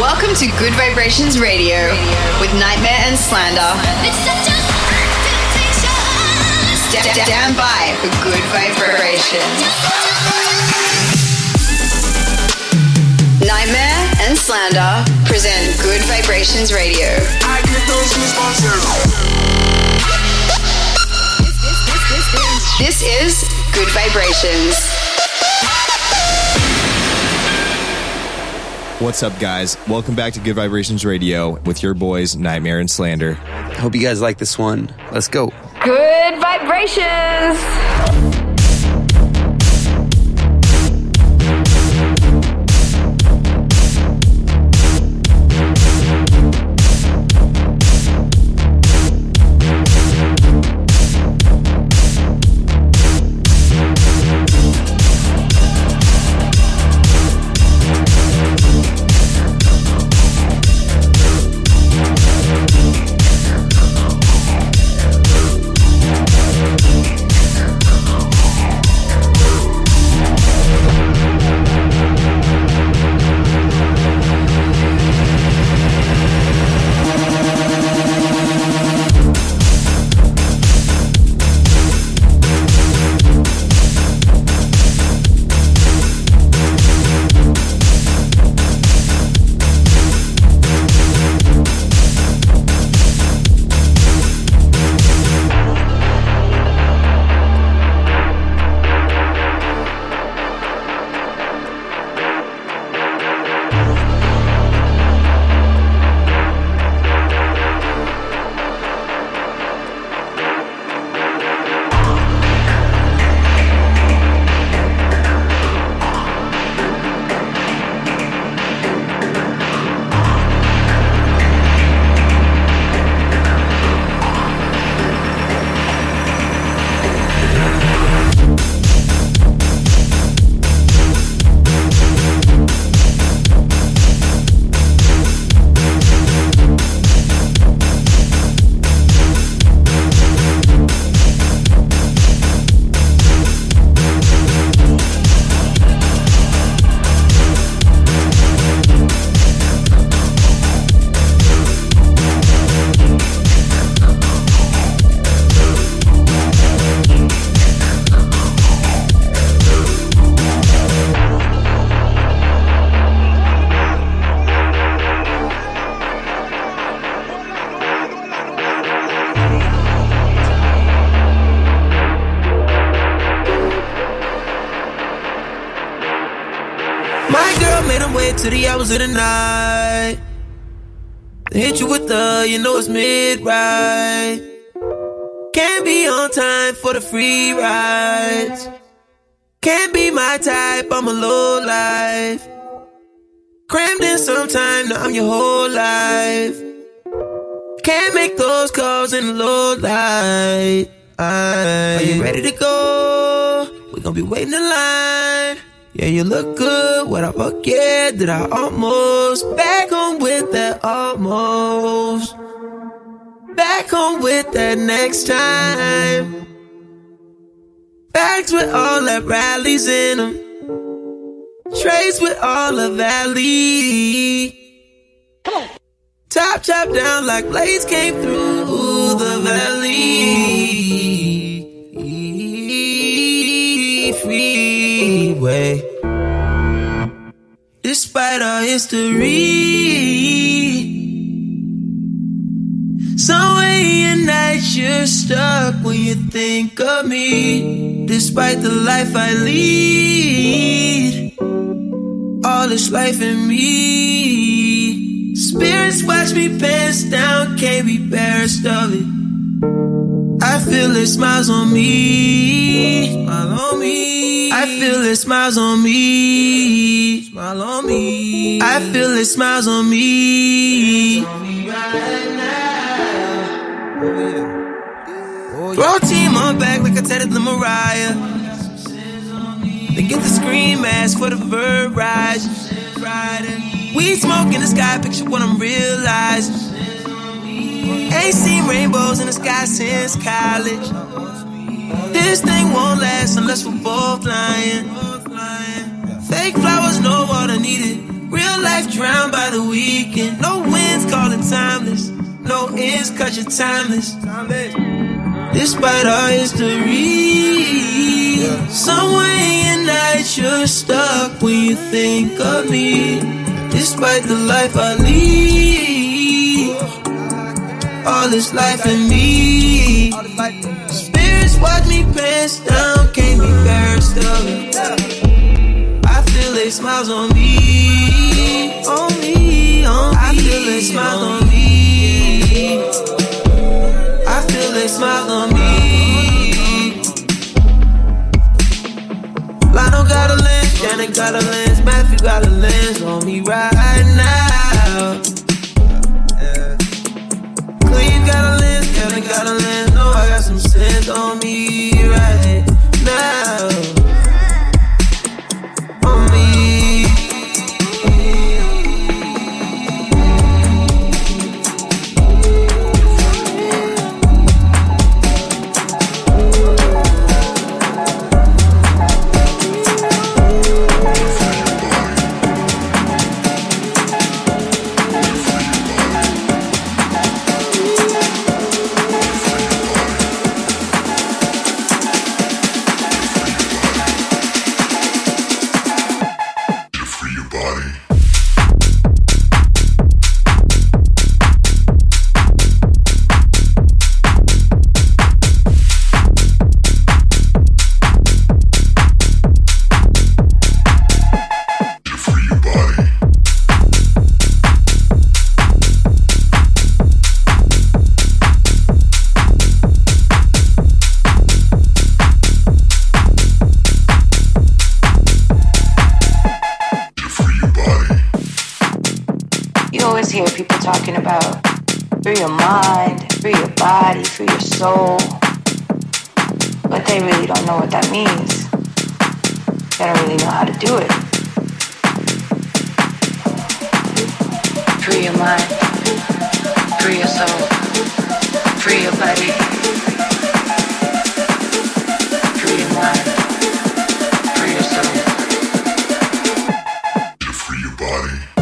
Welcome to Gud Vibrations Radio with NGHTMRE and Slander. Sta- Stand by for good vibrations. NGHTMRE and Slander present Gud Vibrations Radio. I get those goosebumps. This is Good Vibrations. What's up, guys? Welcome back to Gud Vibrations Radio with your boys, NGHTMRE and Slander. Hope you guys like this one. Let's go. Good vibrations. Till the night. Hit you with the, you know it's mid ride. Can't be on time for the free rides. Can't be my type, I'm a low life. Crammed in sometime, now I'm your whole life. Can't make those calls in the low light. Are you ready to go? We gon' be waiting in line. You look good. What I forget? Did I almost back home with that almost? Back home with that next time. Bags with all that rallies in them. Trays with all the valley. Top chop down like blades came through the valley. Freeway. Despite our history. Somewhere in night you're stuck when you think of me. Despite the life I lead, all this life in me. Spirits watch me pants down, can't be embarrassed of it. I feel it smiles on me, smile on me. I feel it smiles on me, smile on me. I feel it smiles on me. Throw a team on back like I tatted the Mariah. Then get the scream mask for the verb rise. We smoke in the sky, picture what I'm realizing. Ain't seen rainbows in the sky since college. This thing won't last unless we're both lying. Fake flowers, no water needed. Real life drowned by the weekend. No winds calling timeless. No ends cause you're timeless. Despite our history, somewhere in night you're stuck when you think of me. Despite the life I lead, all this life in me. Watch me pass down, can't be embarrassed of it. I feel they smiles on me, on me, on me. I feel they smiles on me. I feel they smile on me. Body.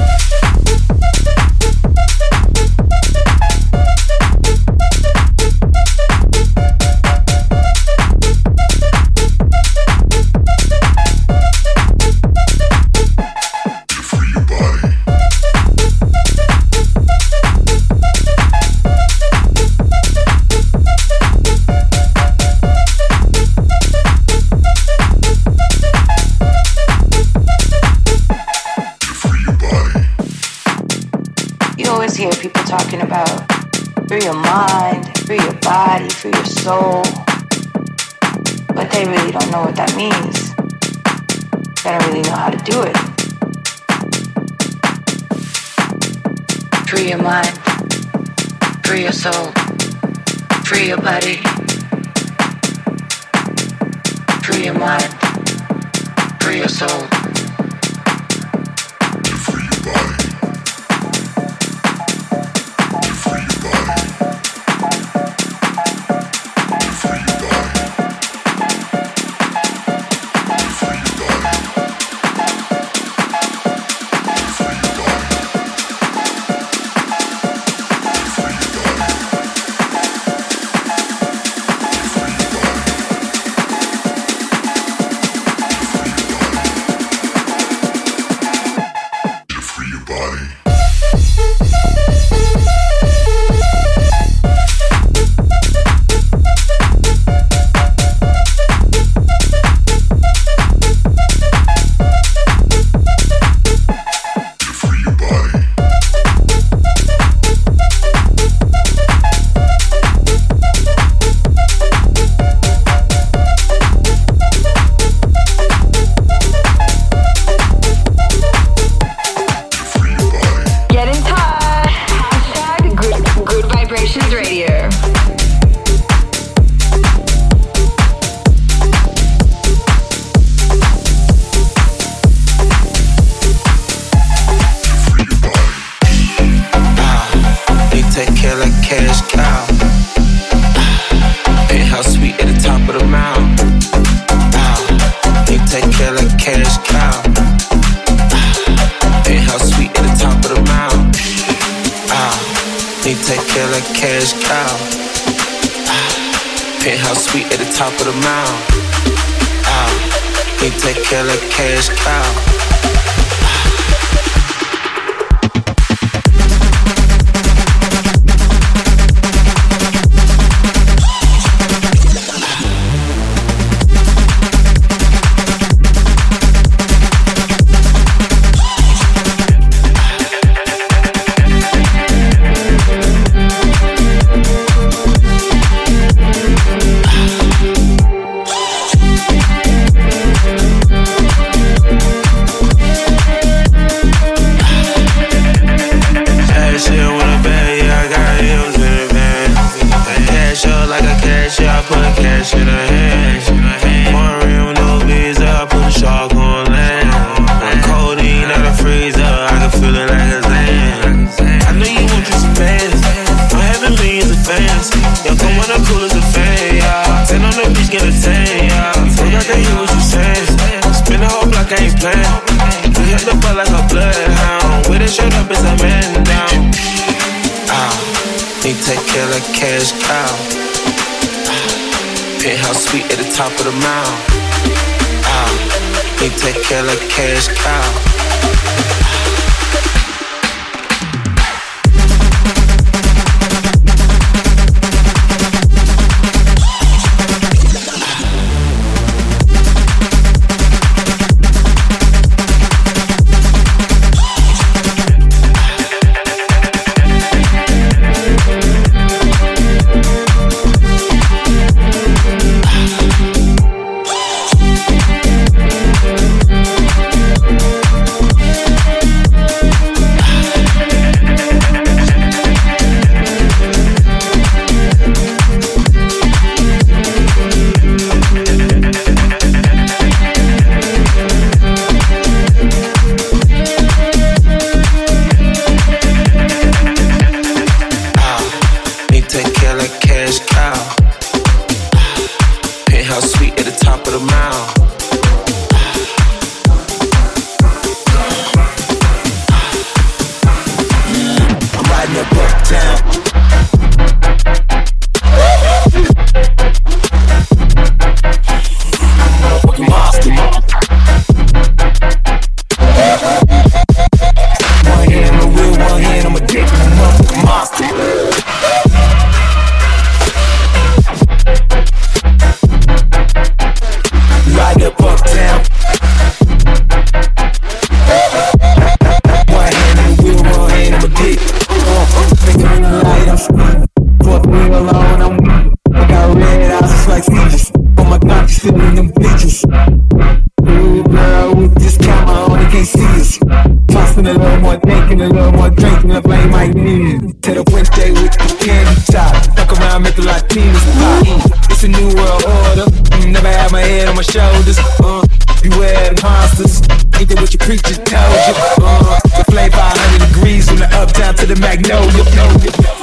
Free your mind, free your soul, free your body. Free your mind, free your soul. they showed up as a man down. Ah, need to take kill a cash cow. Ah, penthouse suite at the top of the mound. Ah, need to take kill a cash cow. Drinking a little more drink and the flame might need. To the Wednesday with the candy top. Fuck around, make the Latinos pop. It's a new world order. Mm, never had my head on my shoulders. Uh, beware the monsters. Ain't that what your preacher told you? Uh, the flame 500 degrees from the uptown to the Magnolia.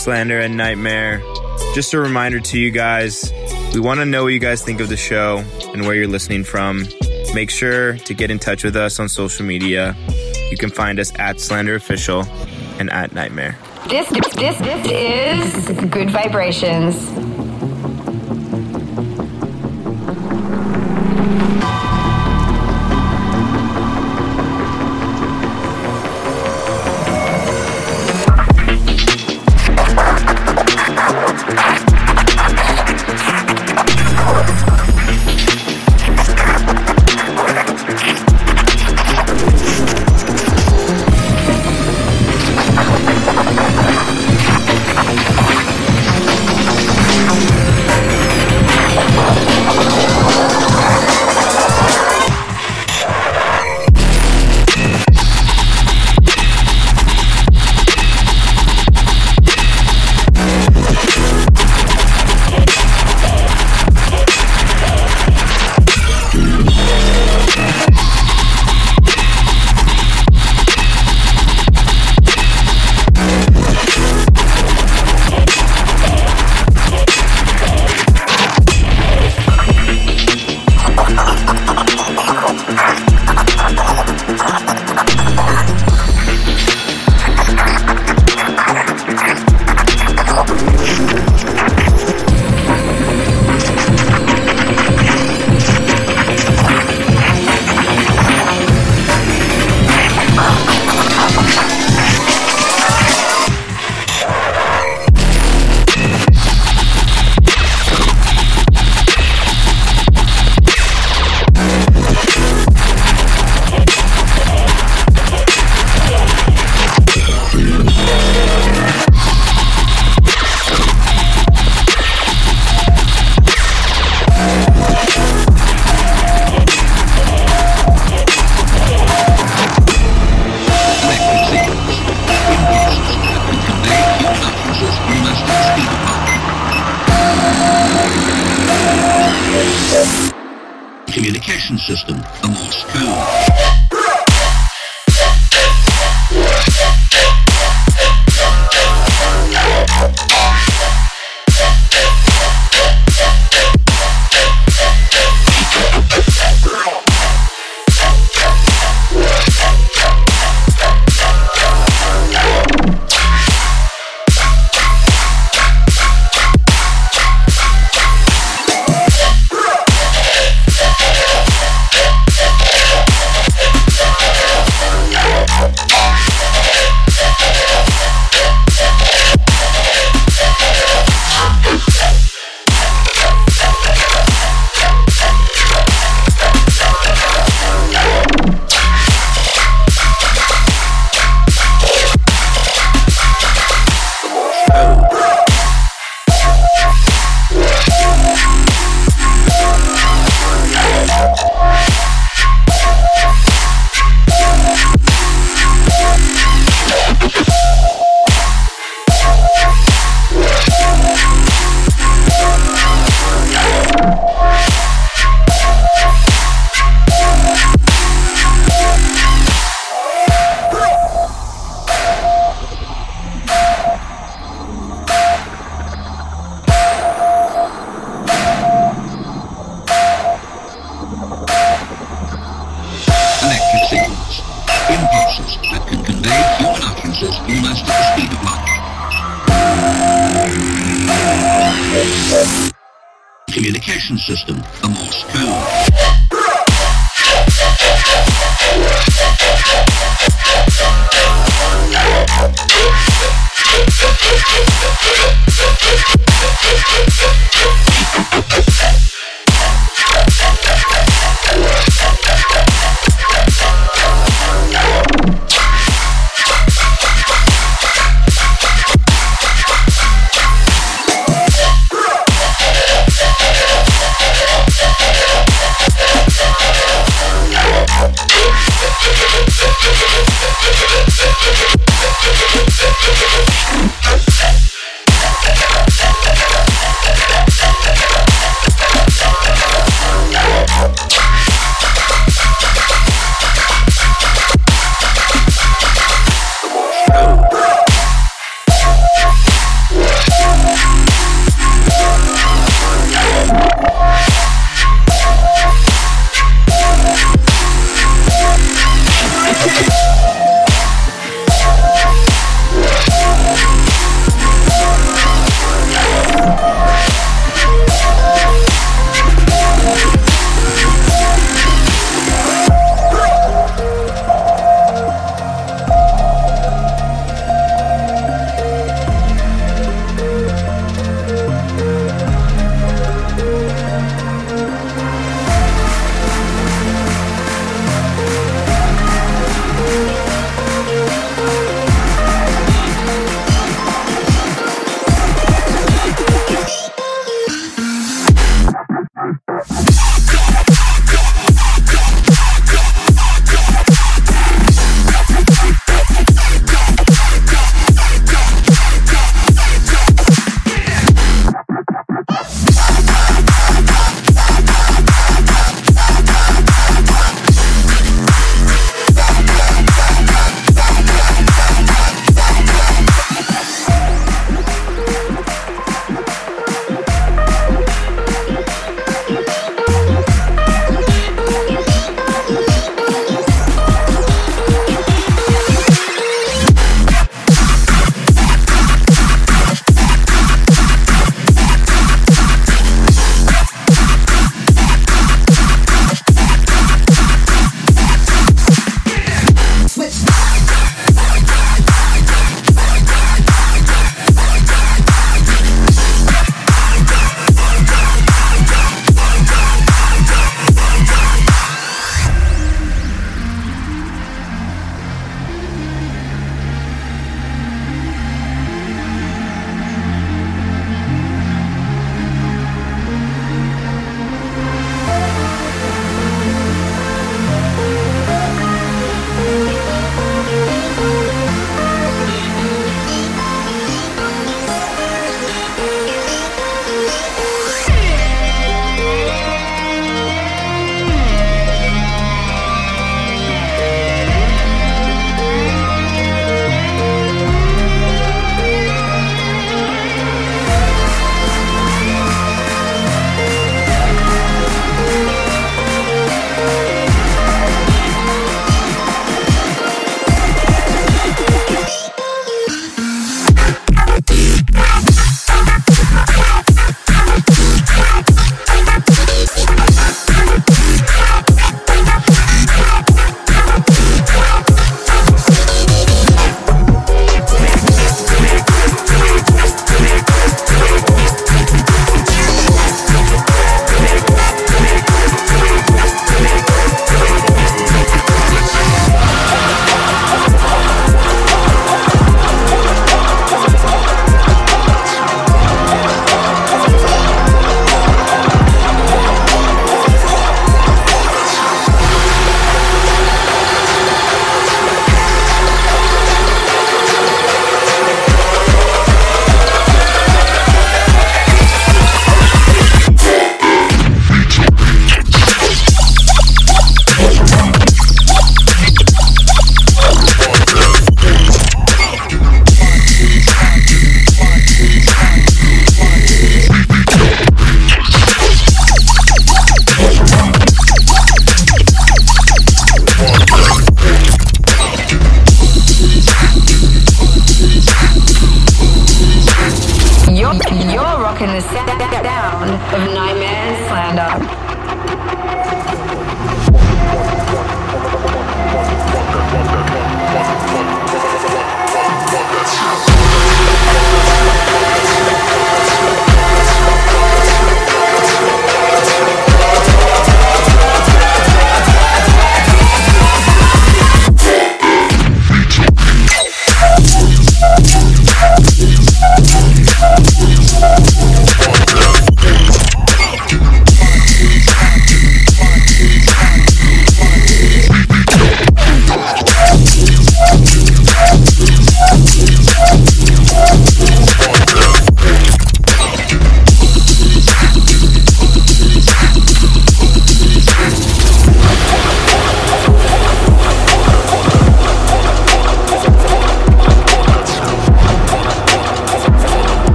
Slander and NGHTMRE. Just a reminder to you guys we want to know what you guys think of the show and where you're listening from. Make sure to get in touch with us on social media. You can find us at Slander Official and at NGHTMRE. This, this, this is Good Vibrations.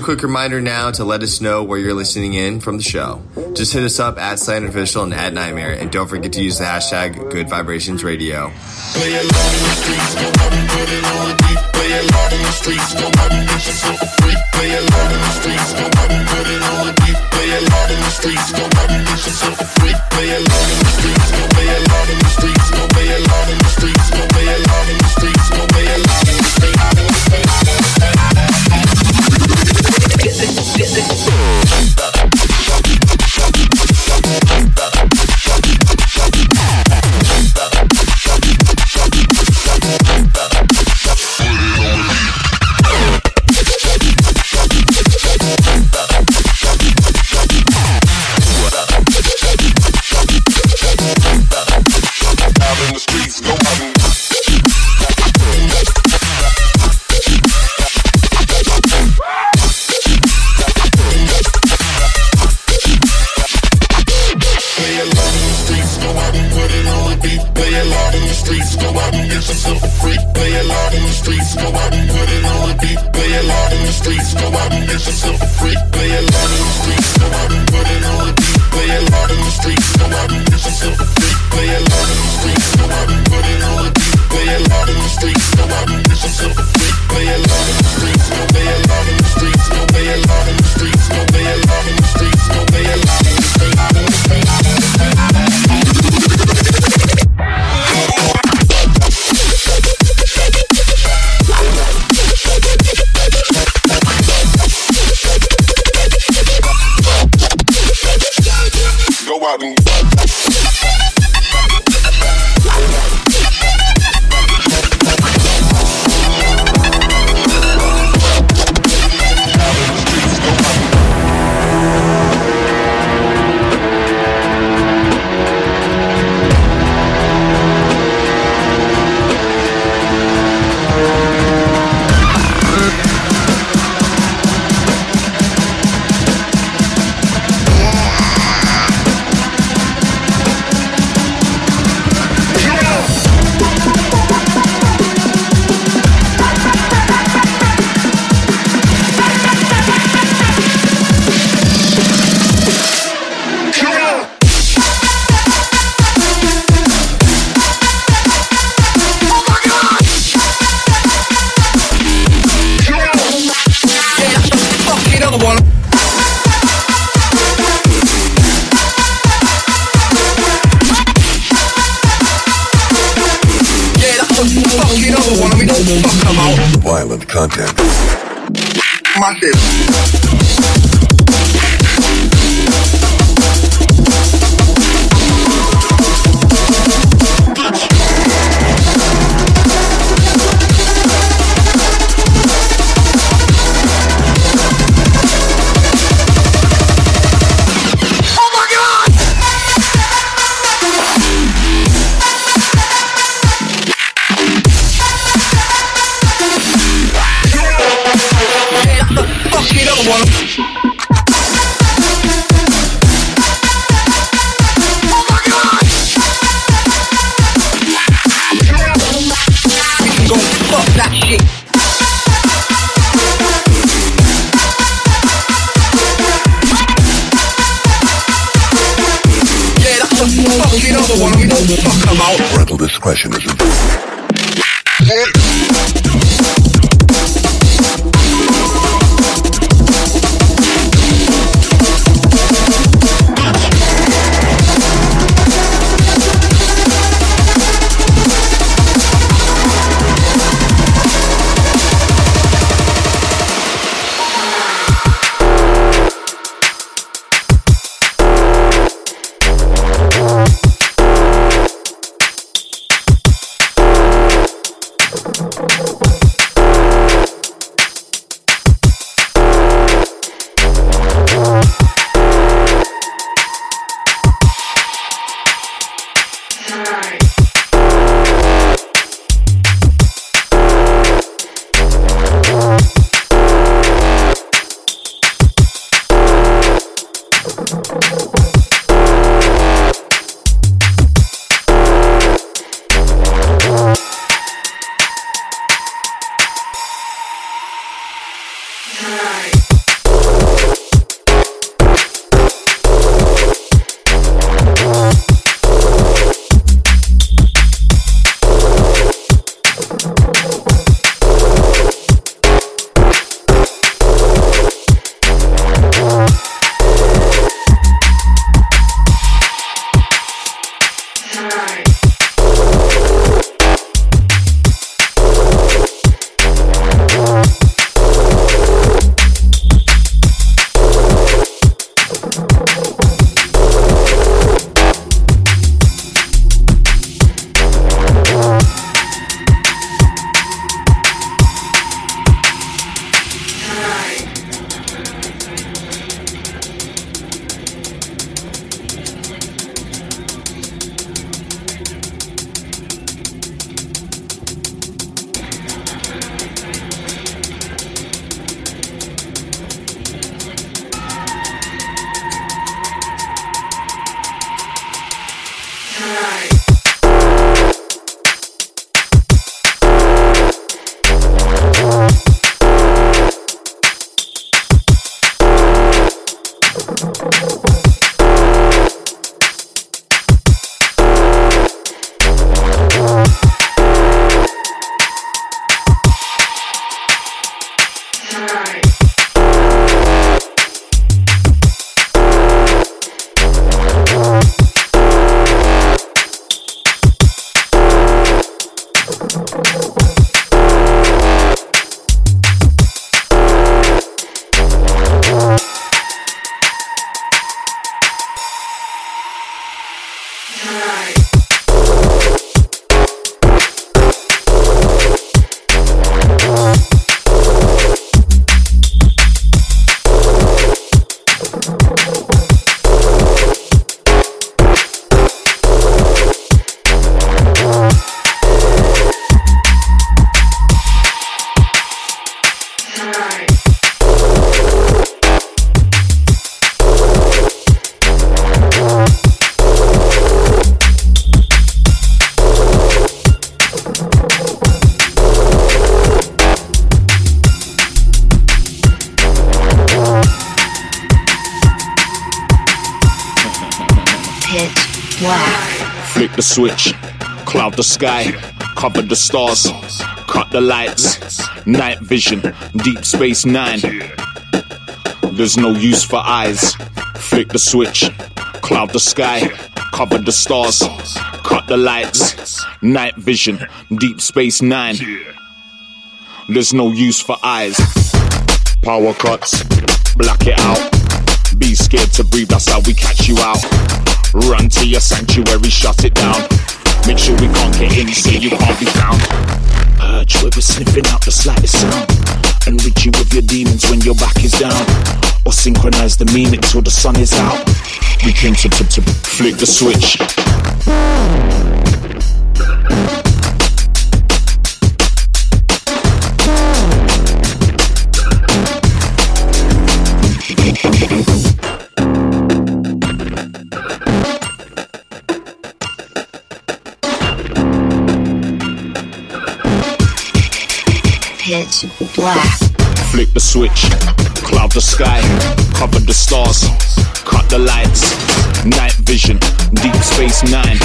a quick reminder now to let us know where you're listening in from the show. Just hit us up at Slant Official and at NGHTMRE, and don't forget to use the hashtag Gud Vibrations Radio. Play in the streets, in the streets, in the streets, in the streets, in the streets, in the streets, in the streets. content. Massive. Parental Flick switch, cloud the sky, cover the stars, cut the lights, night vision, deep space nine. There's no use for eyes. Flick the switch, cloud the sky, cover the stars, cut the lights, night vision, deep space nine. There's no use for eyes. Power cuts, black it out. Be scared to breathe, that's how we catch you out. Run to your sanctuary, shut it down. Make sure we can't get in, so you can't be found. Perch where sniffing out the slightest sound. And rid you of your demons when your back is down. Or synchronize the meaning till the sun is out. We came to, to, to flick the switch. Pitch black. Flick the switch, cloud the sky, cover the stars, cut the lights, night vision, deep space nine.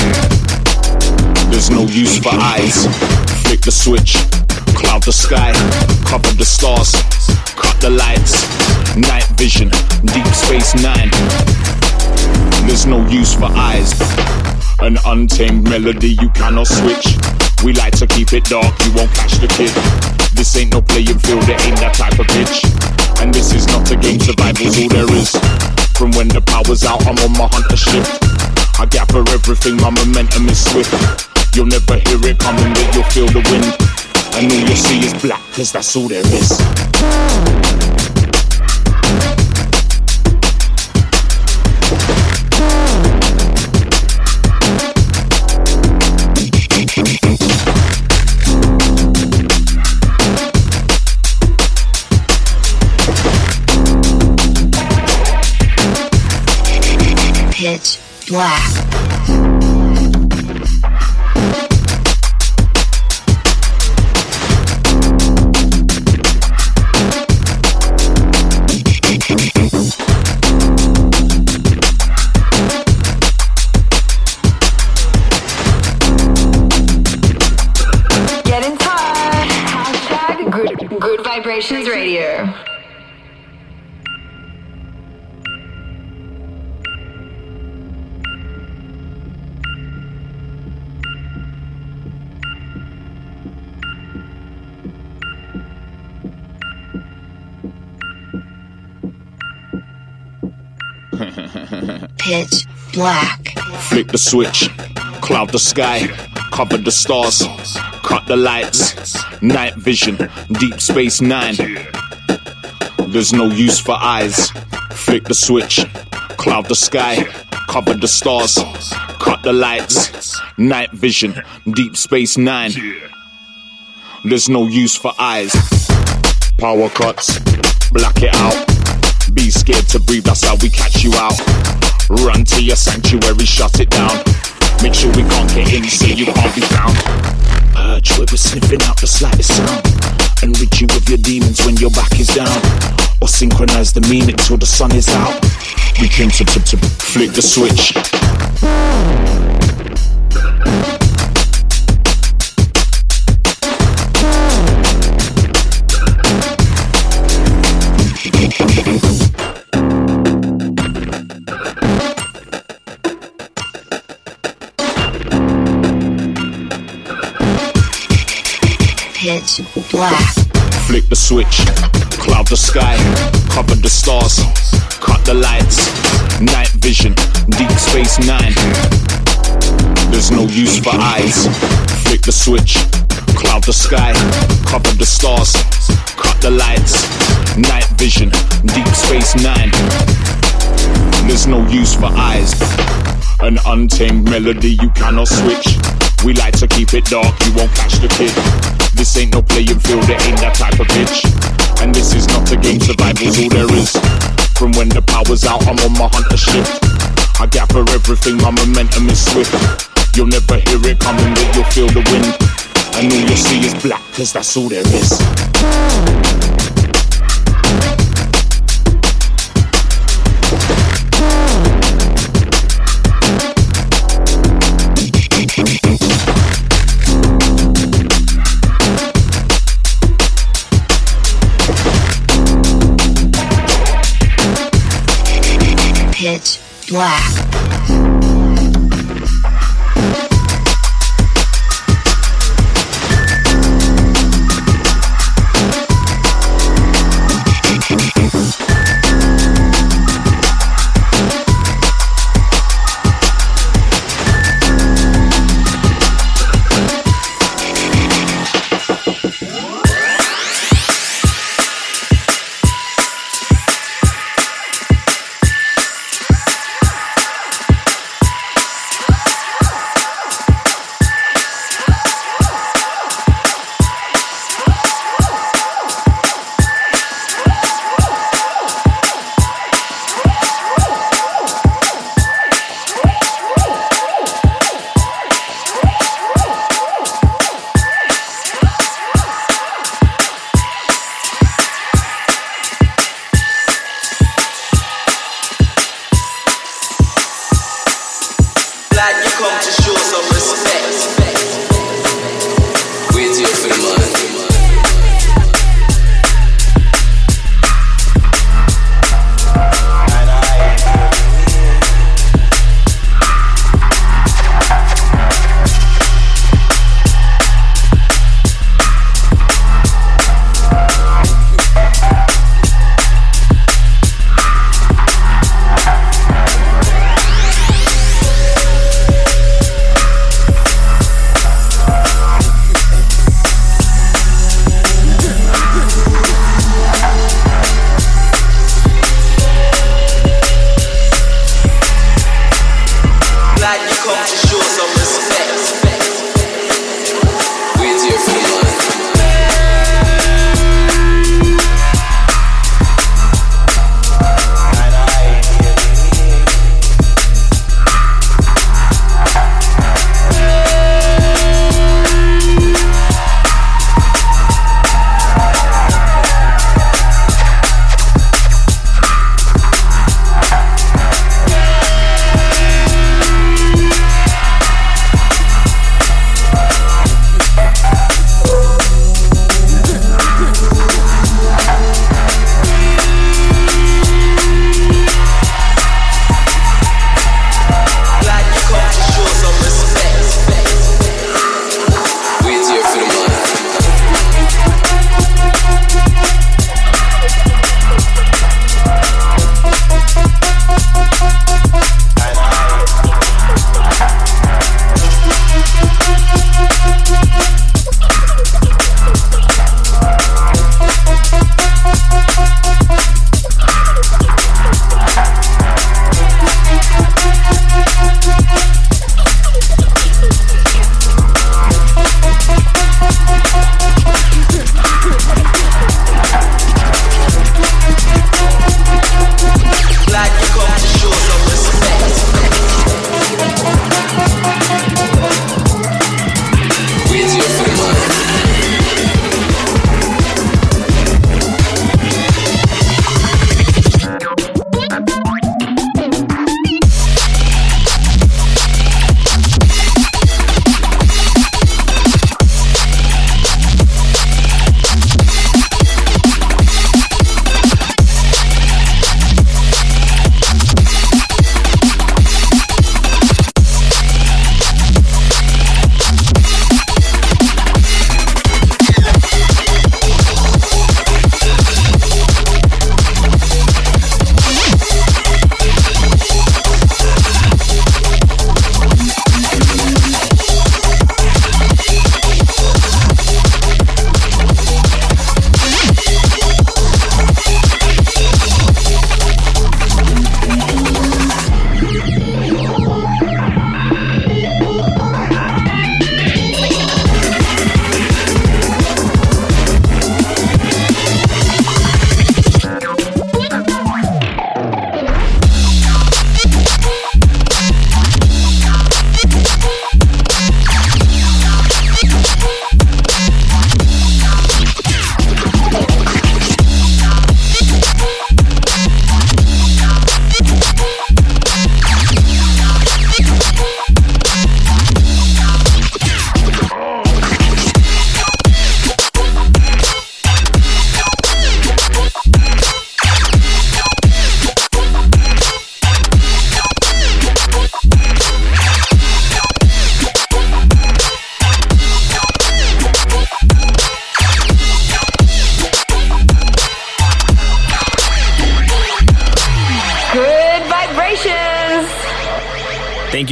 There's no use for eyes. Flick the switch, cloud the sky, cover the stars, cut the lights, night vision, deep space nine. There's no use for eyes. An untamed melody you cannot switch. We like to keep it dark, you won't catch the kid. This ain't no playing field, it ain't that type of pitch. And this is not a game, survival's all there is. From when the power's out, I'm on my hunter shift. I gather everything, my momentum is swift. You'll never hear it coming, but you'll feel the wind. And all you'll see is black, cause that's all there is. Good, Gud Vibrations Radio. Pitch black. Flick the switch, cloud the sky, cover the stars, cut the lights, night vision, deep space nine. There's no use for eyes. Flick the switch, cloud the sky, cover the stars, cut the lights, night vision, deep space nine. There's no use for eyes. Power cuts, black it out. Be scared to breathe, that's how we catch you out. Run to your sanctuary, shut it down. Make sure we can't get in, so you can't be found. Perch where we're sniffing out the slightest sound. And rid you of your demons when your back is down. Or synchronize the meaning till the sun is out. We came to, to, to flick the switch. Pitch black. Flick the switch, cloud the sky, cover the stars, cut the lights, night vision, deep space nine. There's no use for eyes. Flick the switch, cloud the sky, cover the stars, cut the lights, night vision, deep space nine. There's no use for eyes. An untamed melody you cannot switch. We like to keep it dark, you won't catch the kid. This ain't no playing field, it ain't that type of pitch. And this is not a game, survival's all there is. From when the power's out, I'm on my hunter shift. I gather everything, my momentum is swift. You'll never hear it coming, but you'll feel the wind. And all you'll see is black, cause that's all there is. Black.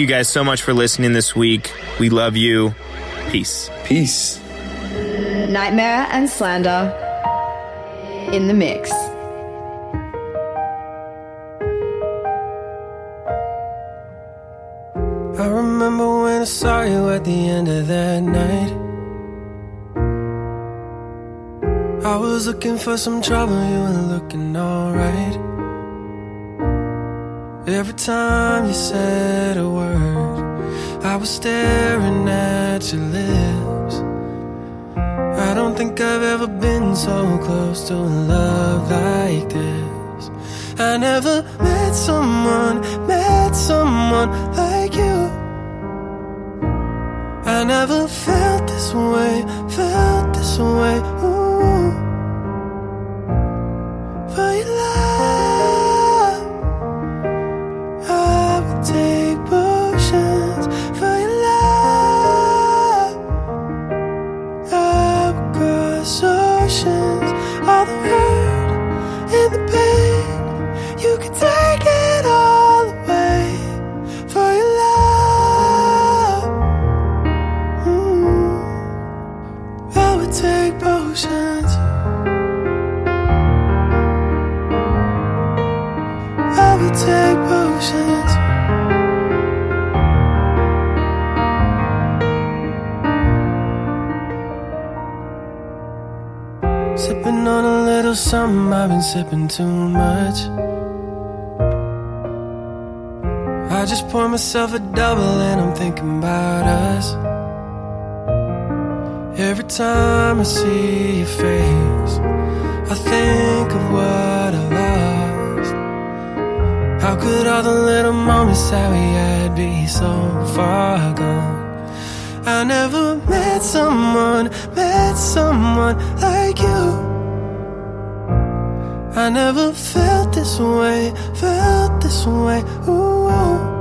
You guys so much for listening this week. We love you. Peace. Peace. NGHTMRE and SLANDER in the mix. I remember when I saw you at the end of that night. I was looking for some trouble, you were looking alright. Every time you said a word, I was staring at your lips. I don't think I've ever been so close to a love like this. I never met someone, met someone like you. I never felt this way, felt this way. Ooh. For your love, Sipping on a little something, I've been sipping too much. I just pour myself a double and I'm thinking about us. Every time I see your face, I think of what I lost. How could all the little moments that we had be so far gone? I never met someone, met someone like you. I never felt this way, felt this way. Ooh.